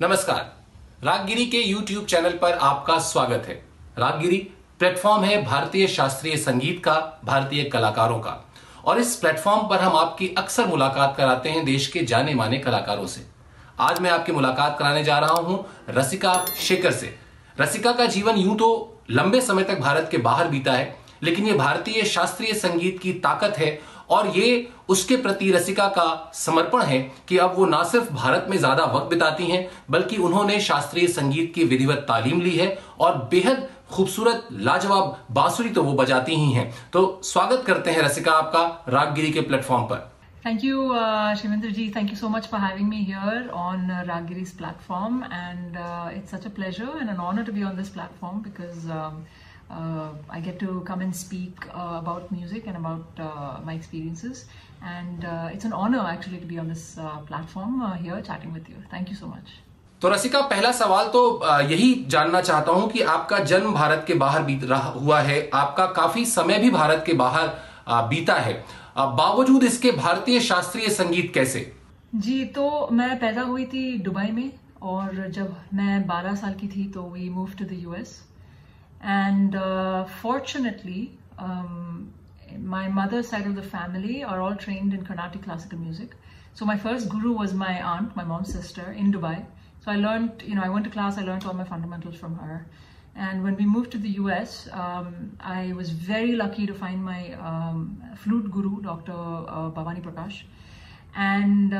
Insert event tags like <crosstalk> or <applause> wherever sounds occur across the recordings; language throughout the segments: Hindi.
नमस्कार। रागगिरी के YouTube चैनल पर आपका स्वागत है। रागगिरी प्लेटफॉर्म है भारतीय शास्त्रीय संगीत का, भारतीय कलाकारों का। और इस प्लेटफॉर्म पर हम आपकी अक्सर मुलाकात कराते हैं देश के जाने माने कलाकारों से। आज मैं आपकी मुलाकात कराने जा रहा हूँ रसिका शेखर से। रसिका का जीवन यूँ तो लंबे समय तक भारत के बाहर बीता है, लेकिन ये भारतीय शास्त्रीय संगीत की ताकत है और ये उसके प्रति रसिका का समर्पण है कि अब वो ना सिर्फ़ भारत में ज़्यादा वक्त बिताती हैं, बल्कि उन्होंने शास्त्रीय संगीत की विधिवत तालीम ली है और बेहद खूबसूरत, लाजवाब बांसुरी तो वो बजाती ही हैं। तो स्वागत करते हैं रसिका आपका रागगिरी के प्लेटफॉर्म पर। Thank you Shivendra ji thank you so much for having me here on Raaggiri's platform and it's such a pleasure and an honour to be on this platform because uh, I get to come and speak uh, about music and about uh, my experiences. And uh, it's an honor actually to be on this uh, platform uh, here chatting with you. Thank you so much. तो रसिका पहला सवाल तो यही जानना चाहता हूँ कि आपका जन्म भारत के बाहर बीत रहा हुआ है आपका काफ़ी समय भी भारत के बाहर बीता है बावजूद इसके भारतीय शास्त्रीय संगीत कैसे जी तो मैं पैदा हुई थी दुबई में और जब मैं 12 साल की थी तो we move to the US And fortunately my mother's side of the family are all trained in Carnatic classical music. So my first guru was my aunt, my mom's sister in Dubai. So I learned, you know, I went to class, I learned all my fundamentals from her. And when we moved to the US, um, I was very lucky to find my um, flute guru, Dr. Uh, Bhavani Prakash. And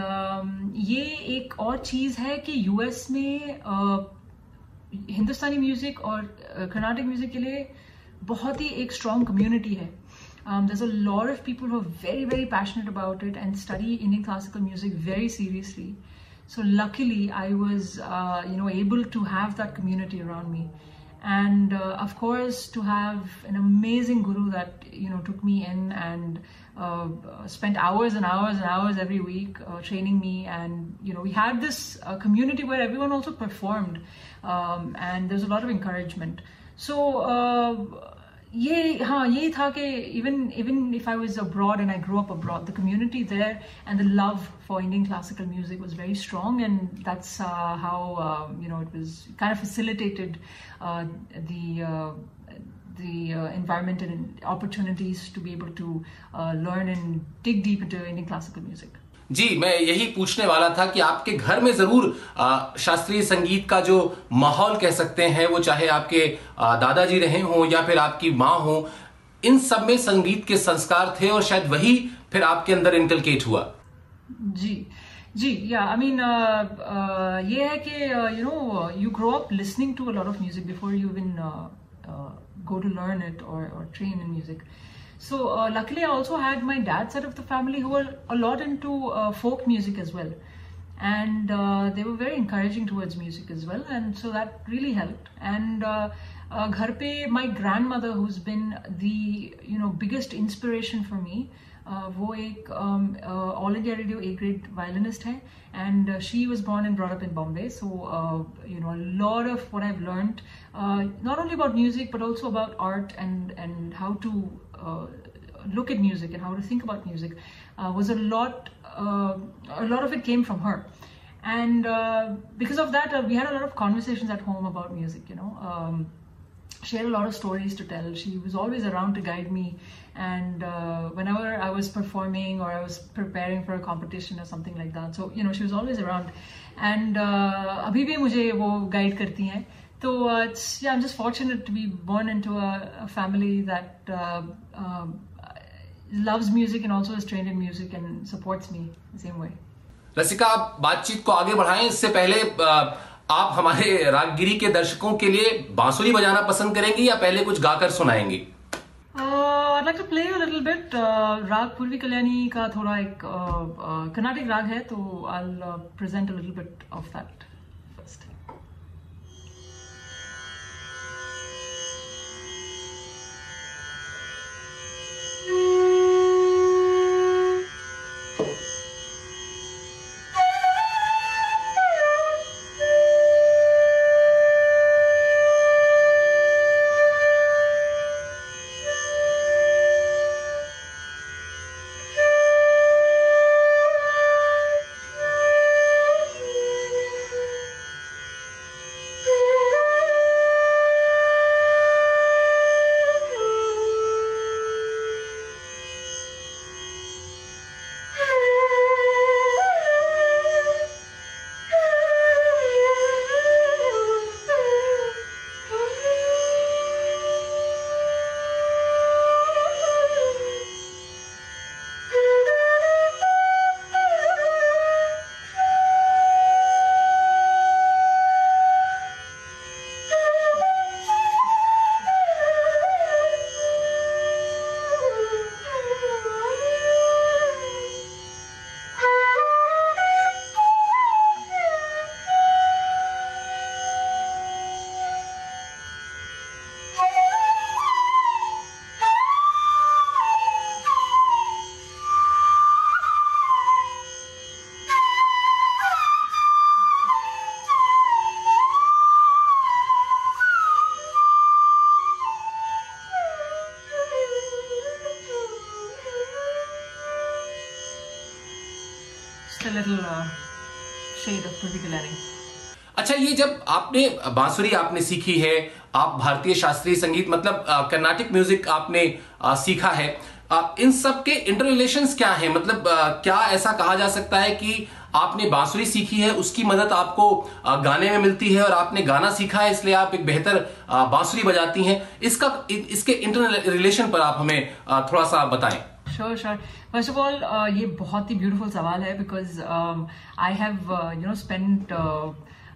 ये एक और चीज़ है कि यूएस में uh, हिंदुस्तानी म्यूज़िक और कर्नाटिक म्यूज़िक के लिए बहुत ही एक स्ट्रॉन्ग कम्युनिटी है um, people who are very very passionate about it and study indian classical music very seriously so luckily i was uh, you know able to have that community around me and uh, of course to have an amazing guru that you know took me in and uh, spent hours and hours and hours every week uh, training me and you know we had this uh, community where everyone also performed um, and there's a lot of encouragement so uh, ये हाँ यही था कि even even if I was abroad and I grow up abroad the community there and the love for Indian classical music was very strong and that's how you know it was kind of facilitated the the uh, environment and opportunities to be able to uh, learn and dig deep into Indian classical music. जी मैं यही पूछने वाला था कि आपके घर में ज़रूर शास्त्रीय संगीत का जो माहौल कह सकते हैं वो चाहे आपके दादाजी रहे हों या फिर आपकी माँ हो इन सब में संगीत के संस्कार थे और शायद वही फिर आपके अंदर इंकलकेट हुआ जी जी या आई मीन ये है कि you know you grow up listening to a lot of music before you even Uh, go to learn it or, or train in music. So uh, luckily, I also had my dad side of the family who were a lot into uh, folk music as well, and uh, they were very encouraging towards music as well, and so that really helped. And uh, uh, ghar pe, my grandmother, who's been the you know biggest inspiration for me, वो एक all India radio A grade violinist है and she was born and brought up in Bombay so you know lot of what I've learned uh, not only about music but also about art and and how to uh, look at music and how to think about music uh, was a lot uh, a lot of it came from her and uh, because of that uh, we had a lot of conversations at home about music you know um, she had a lot of stories to tell. She was always around to guide me. And uh, whenever I was performing or I was preparing for a competition or something like that, so you know, she was always around. And uh, अभी भी मुझे वो guide करती हैं. So uh, it's yeah, I'm just fortunate to be born into a, a family that uh, um, loves music and also is trained in music and supports me the same way. Rasika आप बातचीत को आगे बढ़ाएँ इससे पहले अ, आप हमारे रागगिरी के दर्शकों के लिए बांसुरी बजाना पसंद करेंगी या पहले कुछ गाकर सुनाएँगी Uh, little bit. Uh, राग पूर्वी कल्याणी का थोड़ा एक कर्नाटिक राग है तो I present a little bit of of अच्छा ये जब आपने बांसुरी आपने सीखी है आप भारतीय शास्त्रीय संगीत मतलब कर्नाटिक म्यूज़िक आपने आ, सीखा है आ, इन सब के इंटर रिलेशन क्या है? मतलब आ, क्या ऐसा कहा जा सकता है कि आपने बांसुरी सीखी है उसकी मदद आपको आ, गाने में मिलती है और आपने गाना सीखा है इसलिए आप एक बेहतर बांसुरी बजाती हैं। इसका इसके इंटर रिलेशन पर आप हमें थोड़ा सा बताएँ। Sure sure first of all ये बहुत ही ब्यूटीफुल सवाल है because I have you know spend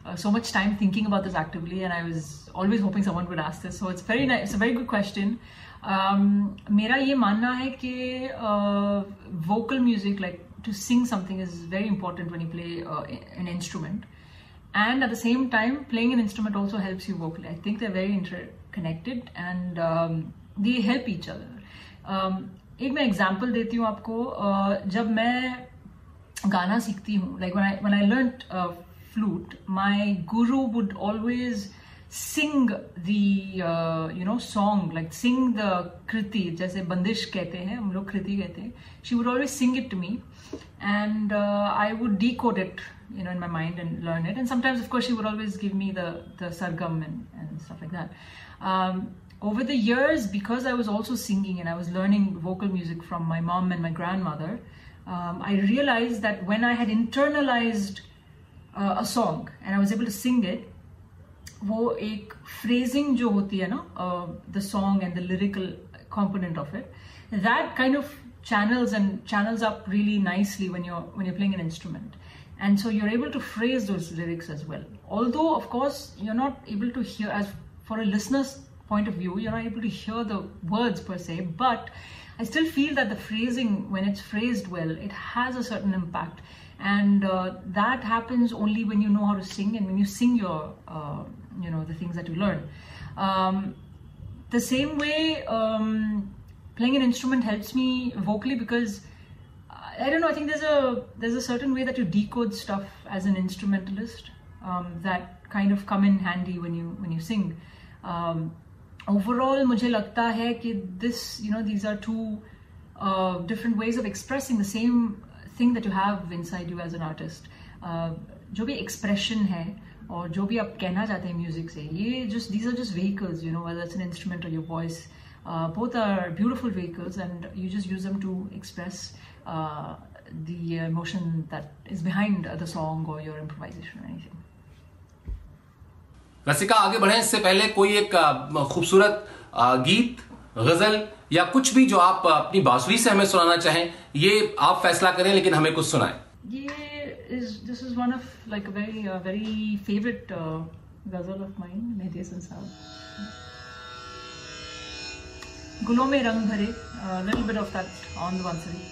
uh, so much time thinking about this actively, and I was always hoping someone would ask this. So it's very nice. It's a very good question. Um, मेरा ये मानना है कि uh, vocal music, like to sing something, is very important when you play uh, an instrument. And at the same time, playing an instrument also helps you vocally. I think they're very interconnected and um, they help each other. Um, एक मैं एग्ज़ाम्पल देती हूँ आपको जब मैं गाना सीखती हूँ like when I learn flute my guru would always sing the you know song like sing the kriti जैसे बंदिश कहते हैं, हम लोग कृति कहते हैं she would always sing it to me and I would decode it you know in my mind and learn it and sometimes of course she would always give me the and and stuff like that over the years because i was also singing and i was learning vocal music from my mom and my grandmother um, i realized that when i had internalized a song and I was able to sing it वो एक फ्रेजिंग जो होती है ना the song and the lyrical component of it that kind of channels and channels up really nicely when you're when you're playing an instrument and so you're able to phrase those lyrics as well although of course you're not able to hear as for a listener's point of view you're not able to hear the words per se but i still feel that the phrasing when it's phrased well it has a certain impact and uh, that happens only when you know how to sing and when you sing your uh, you know the things that you learn um, the same way um, playing an instrument helps me vocally because I don't know. I think there's a there's a certain way that you decode stuff as an instrumentalist um, that kind of come in handy when you when you sing. Um, overall मुझे लगता है कि this you know these are two different ways of expressing the same thing that you have inside you as an artist जो भी एक्सप्रेशन है और जो भी आप कहना चाहते हैं म्यूज़िक से, ये just these are just vehicles you know that's an instrument or your voice both are beautiful vehicles and you just use them to express the emotion that is behind the song or your improvisation anything Rasika, आगे बढ़े। इससे पहले कोई एक खूबसूरत गीत, गज़ल या कुछ भी जो आप अपनी बांसुरी से हमें सुनाना चाहें, ये आप फैसला करें, लेकिन हमें कुछ सुनाएँ। ये is this is one of like a very very favourite ghazal of mine Mehdi Hassan sahab. गुलों में रंग भरे little bit of that on the bansuri.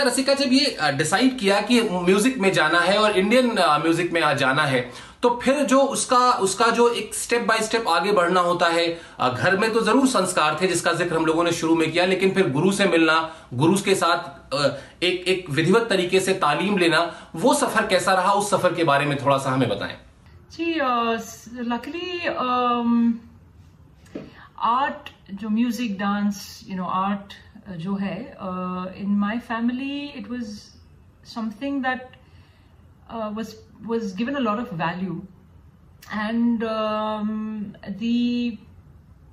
अच्छा रसिका, जब ये डिसाइड किया कि म्यूज़िक में जाना है और इंडियन म्यूज़िक में जाना है तो फिर जो उसका उसका जो एक स्टेप बाय स्टेप आगे बढ़ना होता है घर में तो ज़रूर संस्कार थे जिसका ज़िक्र हम लोगों ने शुरू में किया, लेकिन फिर गुरु से मिलना, गुरु के साथ एक एक विधिवत तरीके से तालीम लेना, वो सफ़र कैसा रहा? उस सफ़र के बारे में थोड़ा सा हमें बताएँ। जी लकली आर्ट जो music dance you know art जो है in my family it was something that was was given a lot of value and um, the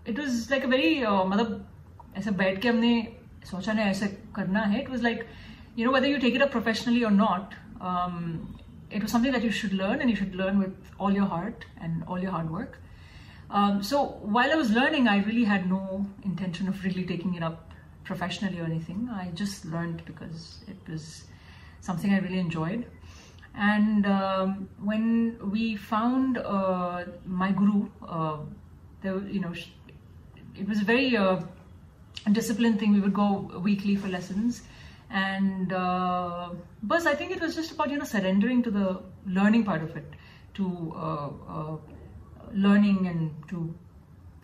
it was like a very uh, मतलब ऐसे बैठ के हमने सोचा नहीं ऐसे करना है it was like you know whether you take it up professionally or not um, it was something that you should learn and you should learn with all your heart and all your hard work um, so while I was learning I really had no intention of really taking it up professionally or anything I just learned because it was something I really enjoyed and um, when we found uh, my guru, uh, there, you know, it was a very uh, disciplined thing. We would go weekly for lessons, and uh, but I think it was just about you know surrendering to the learning part of it, to uh, uh, learning and to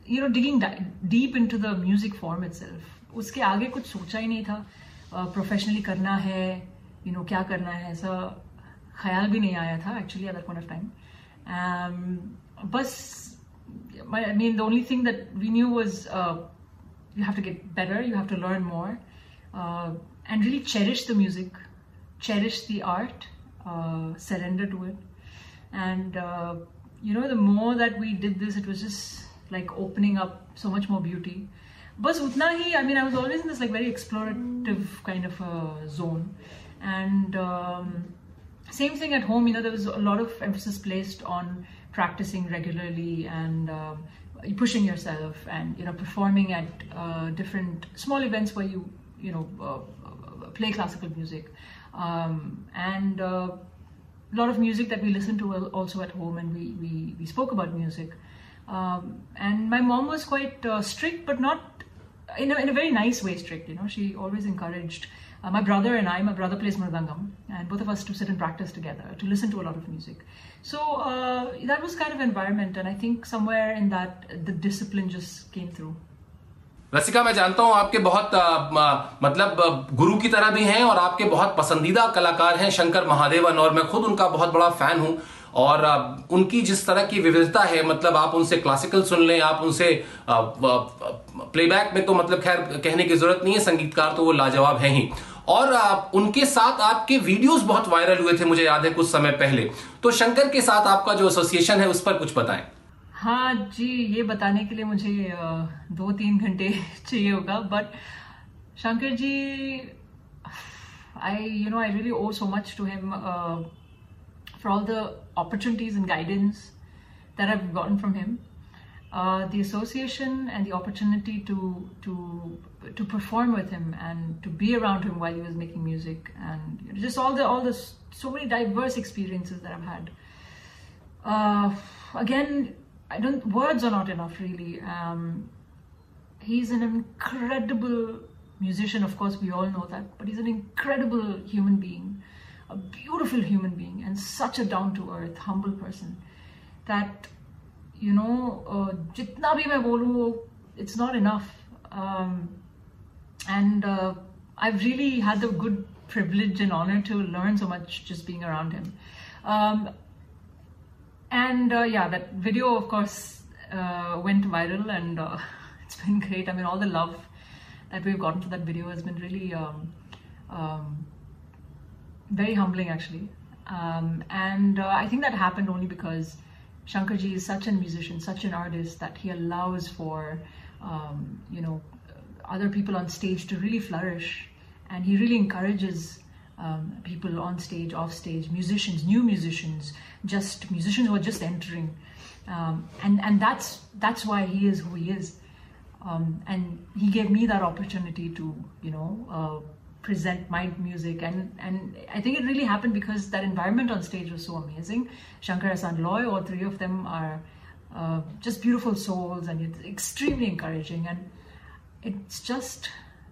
you know digging deep into the music form itself. उसके आगे कुछ सोचा ही नहीं था। प्रोफेशनली करना है यू you नो know, क्या करना है ऐसा ख्याल भी नहीं आया था actually other point of time बस I mean the only thing that we knew was you have to get better you have to learn more and really cherish the music cherish the art surrender to it and you know the more that we did this it was just like opening up so much more beauty Hi, I mean, I was always in this like very explorative kind of a zone. And, um, same thing at home, you know, there was a lot of emphasis placed on practicing regularly and uh, pushing yourself and, you know, performing at uh, different small events where you, you know, uh, play classical music. Um, and uh, a lot of music that we listened to also at home and we, we, we spoke about music. Um, and my mom was quite uh, strict, but not in a, in a very nice way strict, you know, she always encouraged uh, my brother and I, my brother plays Mridangam, and both of us to sit and practice together, to listen to a lot of music. So uh, that was kind of environment, and I think somewhere in that, the discipline just came through. Rasika मैं जानता हूँ आपके बहुत आ, मतलब गुरु की तरह भी हैं और आपके बहुत पसंदीदा कलाकार हैं शंकर महादेवन और मैं खुद उनका बहुत बड़ा फ़ैन हूँ और उनकी जिस तरह की विविधता है मतलब आप उनसे क्लासिकल सुन लें, आप उनसे प्लेबैक में तो मतलब खैर कहने की ज़रूरत नहीं है, संगीतकार तो वो लाजवाब हैं ही। और उनके साथ आपके वीडियोस बहुत वायरल हुए थे, मुझे याद है कुछ समय पहले। तो शंकर के साथ आपका जो एसोसिएशन है, उस पर कुछ बताएँ। हाँ जी, ये बताने के लिए मुझे दो तीन घंटे <laughs> चाहिए होगा but Shankar ji I you know I really owe so much to him for all the opportunities and guidance that I've gotten from him. Uh, the association and the opportunity to to to perform with him and to be around him while he was making music and just all the all the so many diverse experiences that I've had. Uh, again, I don't words are not enough really. Um, he's an incredible musician, of course we all know that, but he's an incredible human being, a beautiful human being, and such a down to earth, humble person that you know uh, jitna bhi main bolu it's not enough. Um, and uh, I've really had the good privilege and honor to learn so much just being around him. Um, and uh, yeah that video of course uh, went viral and uh, <laughs> it's been great. I mean all the love that we've gotten for that video has been really um, um, very humbling actually um, and uh, I think that happened only because Shankarji is such a musician, such an artist that he allows for, um, you know, other people on stage to really flourish. And he really encourages um, people on stage, off stage, musicians, new musicians, just musicians who are just entering. Um, and and that's that's why he is who he is. Um, and he gave me that opportunity to, you know, uh, present my music and and I think it really happened because that environment on stage was so amazing. Shankar Hassan Loy, all three of them are uh, just beautiful souls and it's extremely encouraging and it's just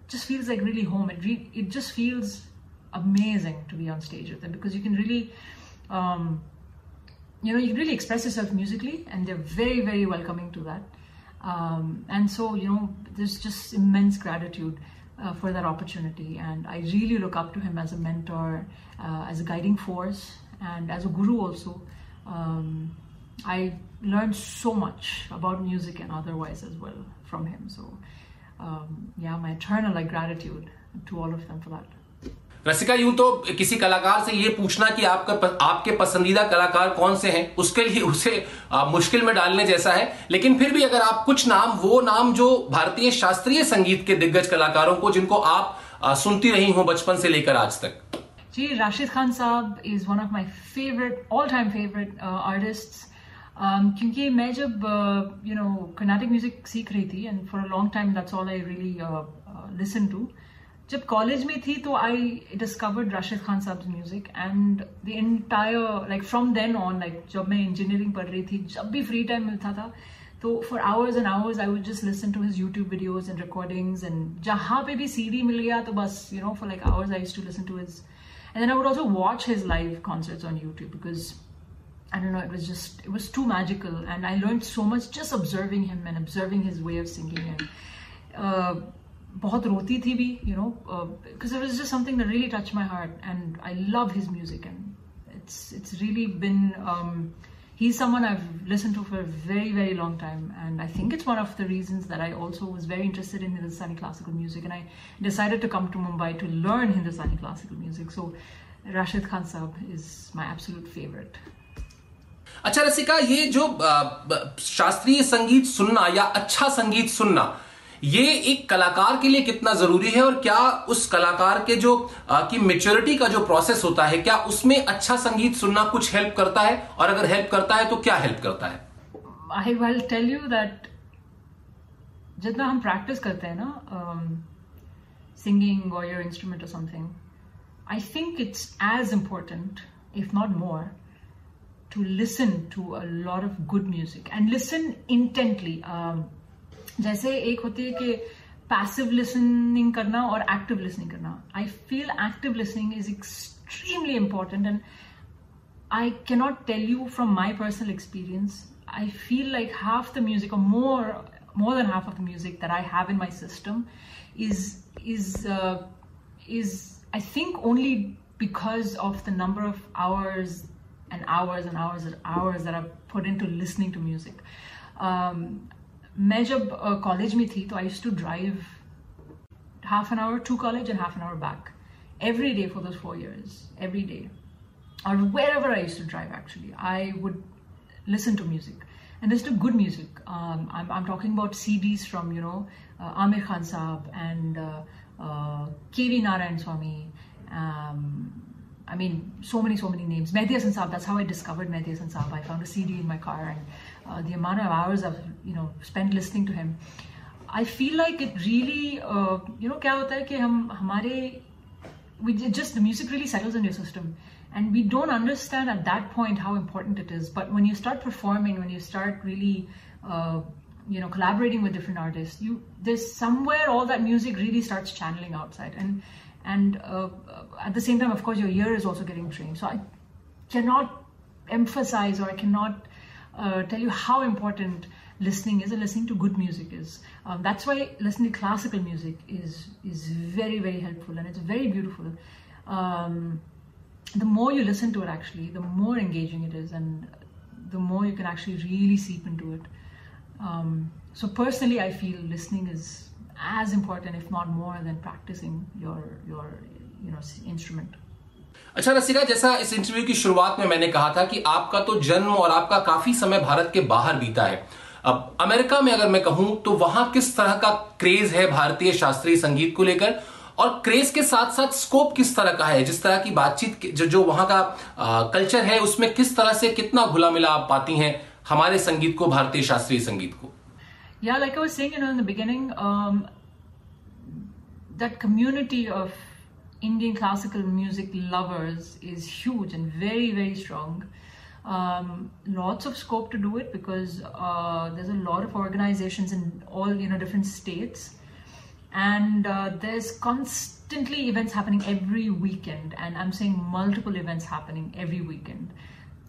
just feels like really home. It re- it just feels amazing to be on stage with them because you can really, um, you know, you really express yourself musically, and they're very, very welcoming to that. Um, and so, you know, there's just immense gratitude uh, for that opportunity, and I really look up to him as a mentor, uh, as a guiding force, and as a guru also. Um, I learned so much about music and otherwise as well from him. So, um, yeah, my eternal like gratitude to all of them for that. Rasika यूँ तो किसी कलाकार से ये पूछना कि आपका आपके पसंदीदा कलाकार कौन से हैं? उसके लिए उसे आ, मुश्किल में डालने जैसा है। लेकिन फिर भी अगर आप कुछ नाम वो नाम जो भारतीय शास्त्रीय संगीत के दिग्गज कलाकारों को जिनको आप आ, सुनती रही हो बचपन से लेकर आज तक। जी Rashid Khan sahab is one of my favourite all time favourite artist क्योंकि मैं जब यू नो कर्नाटिक म्यूज़िक सीख रही थी and for a long time that's all I really listen to जब कॉलेज में थी तो I discovered Rashid Khan sahab music and the entire like from then on like जब मैं इंजीनियरिंग पढ़ रही थी जब भी फ्री टाइम मिलता था तो for hours and hours I would just listen to his YouTube videos and recordings and जहाँ पे भी सीडी मिल गया तो बस you know for like hours I to listen to his and I would also watch his live concerts on YouTube because I don't know, it was just, it was too magical. And I learned so much just observing him and observing his way of singing. And uh, बहुत रोती थी भी you know because just something really touch my heart and I love his music and it's it's really been he someone I listen to for very very long time and I think it's one of the reason that I also was very interested in Hindustani classical music and I decided to come to Mumbai to learn Hindustani classical music so Rashid Khan sahab is my absolute favourite अच्छा रसिका, ये जो uh, शास्त्रीय संगीत सुनना या अच्छा संगीत सुनना ये एक कलाकार के लिए कितना ज़रूरी है और क्या उस कलाकार के जो की मेच्योरिटी का जो प्रोसेस होता है क्या उसमें अच्छा संगीत सुनना कुछ हेल्प करता है और अगर हेल्प करता है तो क्या हेल्प करता है I will tell you that जितना हम प्रैक्टिस करते हैं ना singing or your instrument or something I think it's as important if not more listen to a lot of good music and listen intently. Um, जैसे एक होती है कि पैसिव लिसनिंग करना और एक्टिव लिसनिंग करना I feel active listening is extremely important and I cannot tell you from my personal experience I feel like half the music, or more, more than half of the music that I have in my system, is is uh, is I think only because of the number of hours and hours and hours and hours that I've put into listening to music. Um, मैं जब कॉलेज में थी तो I use to drive half an hour to college and half an hour back every day for those four years every day or wherever i used to drive actually i would listen to music and listen to good music um, I'm, I'm talking about cds from you know uh, amir khan saab and uh, uh, kv narayan swami um, I mean, so many, so many names. Mehdi Hasan Saab, that's how I discovered Mehdi Hasan Saab. I found a CD in my car and uh, the amount of hours I've you know spent listening to him, I feel like it really uh, you know क्या होता है कि हम हमारे we just the music really settles in your system and we don't understand at that point how important it is but when you start performing when you start really uh, you know collaborating with different artists you there's somewhere all that music really starts channeling outside and and uh, at the same time of course your ear is also getting trained so i cannot emphasize or i cannot uh, tell you how important listening is and listening to good music is. Um, that's why listening to classical music is is very very helpful and it's very beautiful. Um, the more you listen to it, actually, the more engaging it is, and the more you can actually really seep into it. Um, so personally, I feel listening is as important, if not more, than practicing your your you know instrument. अच्छा रसिका जैसा इस इंटरव्यू की शुरुआत में मैंने कहा था कि आपका तो जन्म और आपका काफ़ी समय भारत के बाहर बीता है। अब अमेरिका में अगर मैं कहूँ तो वहाँ किस तरह का क्रेज है भारतीय शास्त्रीय संगीत को लेकर? और क्रेज के साथ साथ स्कोप किस तरह का है? जिस तरह की बातचीत जो जो वहाँ का आ, कल्चर है उसमें किस तरह से कितना घुला मिला आप पाती हैं हमारे संगीत को भारतीय शास्त्रीय संगीत को? Was saying, you know, in the beginning, um, that community of Indian classical music lovers is huge and very, very strong. Um, lots of scope to do it because uh, there's a lot of organizations in all you know different states, and uh, there's constant constantly events happening every weekend and i'm saying multiple events happening every weekend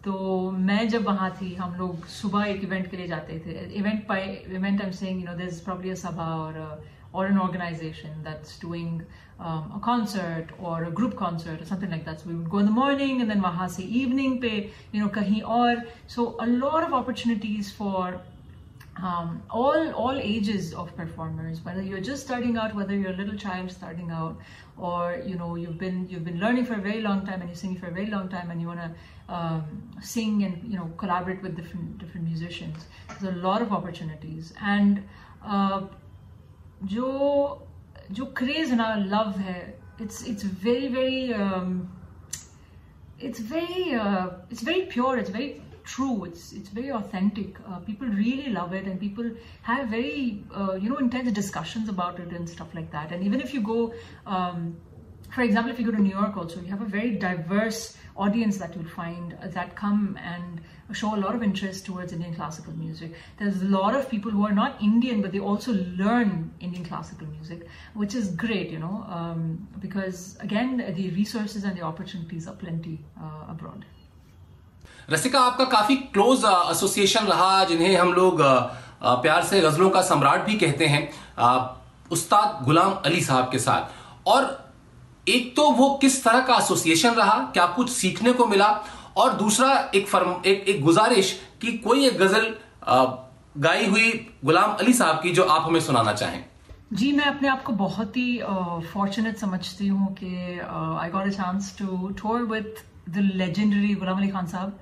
तो मैं जब वहाँ थी हम लोग सुबह एक इवेंट के लिए जाते थे event by event I am saying you know there is probably a sabha और or an organization that's doing um, a concert or a group concert or something like that. So we would go in the morning and then wahan se evening pe, you know, kahin or. So a lot of opportunities for um, all all ages of performers whether you're just starting out whether you're a little child starting out or you know you've been you've been learning for a very long time and you're singing for a very long time and you want to um, sing and you know collaborate with different different musicians there's a lot of opportunities and uh, जो जो क्रेज ना लव है it's it's very very um, it's very uh, it's very pure it's very true. It's it's very authentic. Uh, people really love it, and people have very uh, you know intense discussions about it and stuff like that. And even if you go, um, for example, if you go to New York, also you have a very diverse audience that you'll find uh, that come and show a lot of interest towards Indian classical music. There's a lot of people who are not Indian, but they also learn Indian classical music, which is great, you know, um, because again, the resources and the opportunities are plenty uh, abroad. रसिका आपका काफी क्लोज एसोसिएशन रहा जिन्हें हम लोग प्यार से गजलों का सम्राट भी कहते हैं उस्ताद गुलाम अली साहब के साथ और एक तो वो किस तरह का एसोसिएशन रहा क्या कुछ सीखने को मिला और दूसरा एक फर्म एक एक गुजारिश कि कोई एक गज़ल गाई हुई गुलाम अली साहब की जो आप हमें सुनाना चाहें। जी मैं अपने आप को बहुत ही फॉर्चुनेट समझती हूँ कि I got a chance to tour with the legendary Ghulam Ali Khan sahab.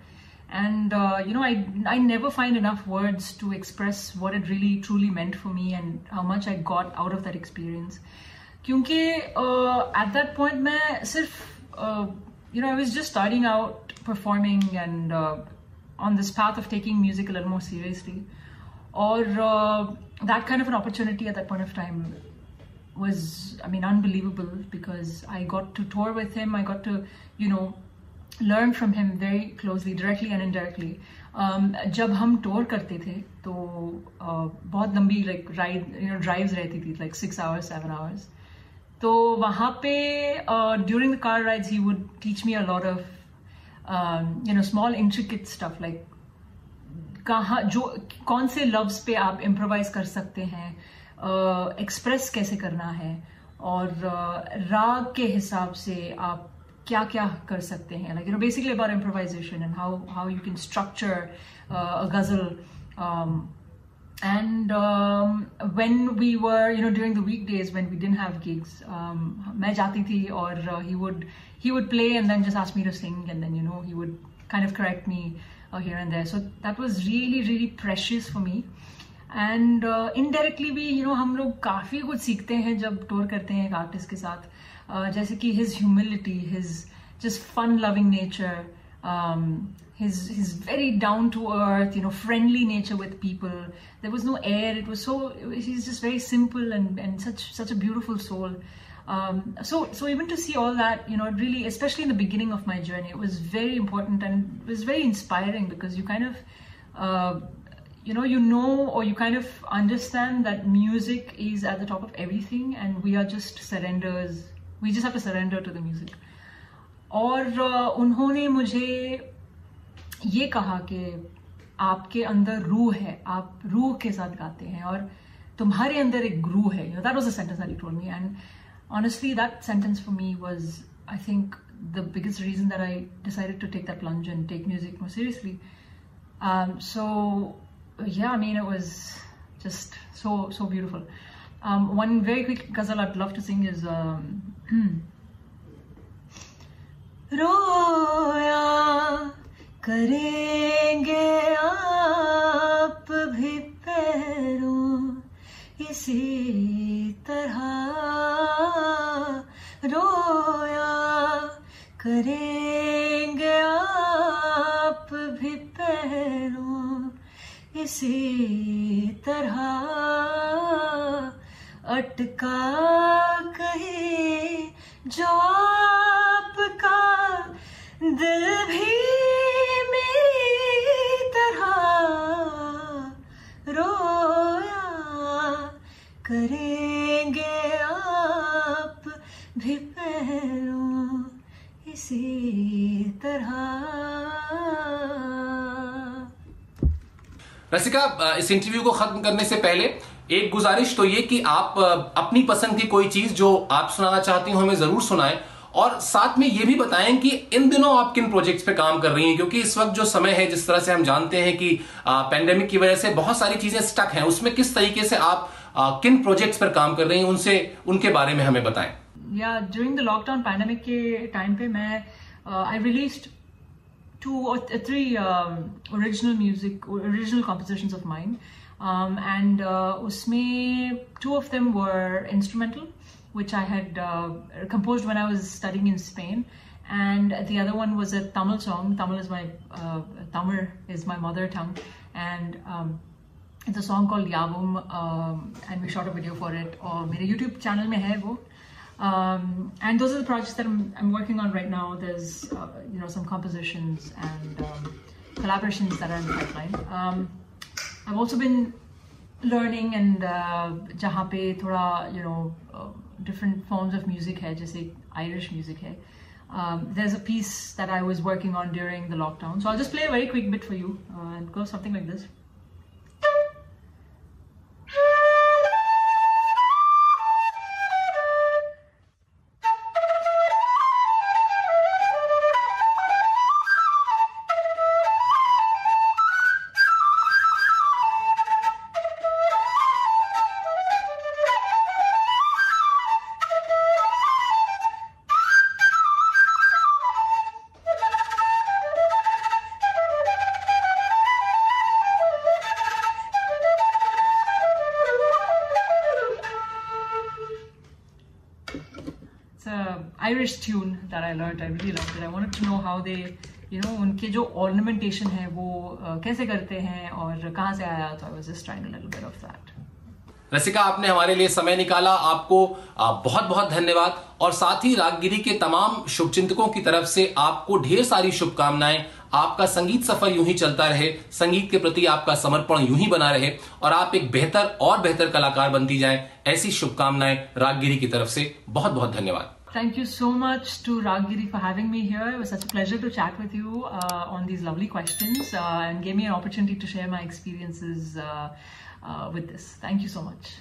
And uh, you know I, I never find enough words to express it really truly meant for me and how much I got out of that experience क्योंकि एट दैट पॉइंट मैं सिर्फ़ you know I was just starting out performing and on this path of taking music लर मोर सीरियसली और that kind of an opportunity at that point of time was I mean unbelievable because I got to tour with him I got to you know learn from him very closely directly and indirectly जब हम टोर करते थे तो बहुत लंबी like ride you know drives रहती थी like six hours seven hours तो वहाँ पे during the car rides he would teach me a lot of you know small intricate stuff like कहाँ जो कौन से लव्स पे आप इम्प्रोवाइज कर सकते हैं एक्सप्रेस uh, कैसे करना है और uh, राग के हिसाब से आप क्या क्या कर सकते हैं know basically about improvisation and how how you can structure uh, a um, and um, when we were you know during the weekdays when we didn't have gigs um, मैं जाती थी और uh, he would he would play and then just ask me to sing and then you know he would kind of correct me uh, here and there so that was really really precious for me and indirectly uh, भी यू you नो know, हम लोग काफ़ी कुछ सीखते हैं जब टूर करते हैं एक आर्टिस्ट के साथ uh, जैसे कि his humility his just fun loving nature his his very down to earth you know friendly nature with people there was no air it was so he's just very simple and and such such a beautiful soul um, so so even to see all that you know really especially in the beginning of my journey it was very important and it was very inspiring because you kind of uh, you know you know or you kind of understand that music is at the top of everything and we are just surrenders we just have to surrender to the music और uh, उन्होंने मुझे ये कहा कि आपके अंदर रूह है, आप रूह के साथ गाते हैं और तुम्हारे अंदर एक ग्रू है। You know that was a sentence that told me and honestly that sentence for me was I think the biggest reason that I decided to take that plunge and take music more seriously so yeah I mean it was just so so beautiful one very quick ghazal I love to sing is रोया करेंगे आप भी पैरों इसी तरह। रोया करेंगे आप भी पैरों इसी तरह। अटका कहे जो आपका दिल भी करेंगे आप भी पहलू इसी तरह। रसिका इस इंटरव्यू को खत्म करने से पहले एक गुजारिश तो ये कि आप अपनी पसंद की कोई चीज़ जो आप सुनाना चाहती हो, हमें ज़रूर सुनाएँ और साथ में ये भी बताएँ कि इन दिनों आप किन प्रोजेक्ट्स पे काम कर रही हैं? क्योंकि इस वक्त जो समय है, जिस तरह से हम जानते हैं कि पेंडेमिक की वजह से बहुत सारी चीज़ें स्टक हैं, उसमें किस तरीके से आप किन प्रोजेक्ट्स पर काम कर रही हैं उनसे उनके बारे में हमें बताएँ। Yeah during the lockdown pandemic के टाइम पे मैं I released two or three original music original composition of mine and उसमें two of them were instrumental which I had compose one I was studying in Spain And the other one was a Tamil song. Tamil is my uh, Tamil is my mother tongue, and um, it's a song called Yavum, um, and we shot a video for it. Or my YouTube channel mein hai wo. Um, and those are the projects that I'm, I'm working on right now. There's uh, you know some compositions and um, collaborations that are in the pipeline. Um, I've also been learning and uh, जहाँ पे थोड़ा you know uh, different forms of music है जैसे Irish music है. Um, there's a piece that I was working on during the lockdown. So I'll just play a very quick bit for you uh, and go something like this. Irish tune that I learned. I really loved it. I wanted to know how they, you उनके जो ornamentation है वो uh, कैसे करते हैं और कहाँ से आया तो was just trying a little bit of that. रसिका आपने हमारे लिए समय निकाला। आपको बहुत बहुत धन्यवाद। और साथ ही रागगिरी के तमाम शुभचिंतकों की तरफ़ से आपको ढेर सारी शुभकामनाएँ। आपका संगीत सफ़र यूँ ही चलता रहे। संगीत के प्रति आपका समर्पण यूँ ही बना रहे। और आप एक बेहतर और बेहतर कलाकार बनती जाएँ। ऐसी शुभकामनाएँ रागगिरी की तरफ़ से। बहुत बहुत धन्यवाद। Thank you so much to Raggiri for having me here. It was such a pleasure to chat with you uh, on these lovely questions uh, and gave me an opportunity to share my experiences uh, with this. Thank you so much.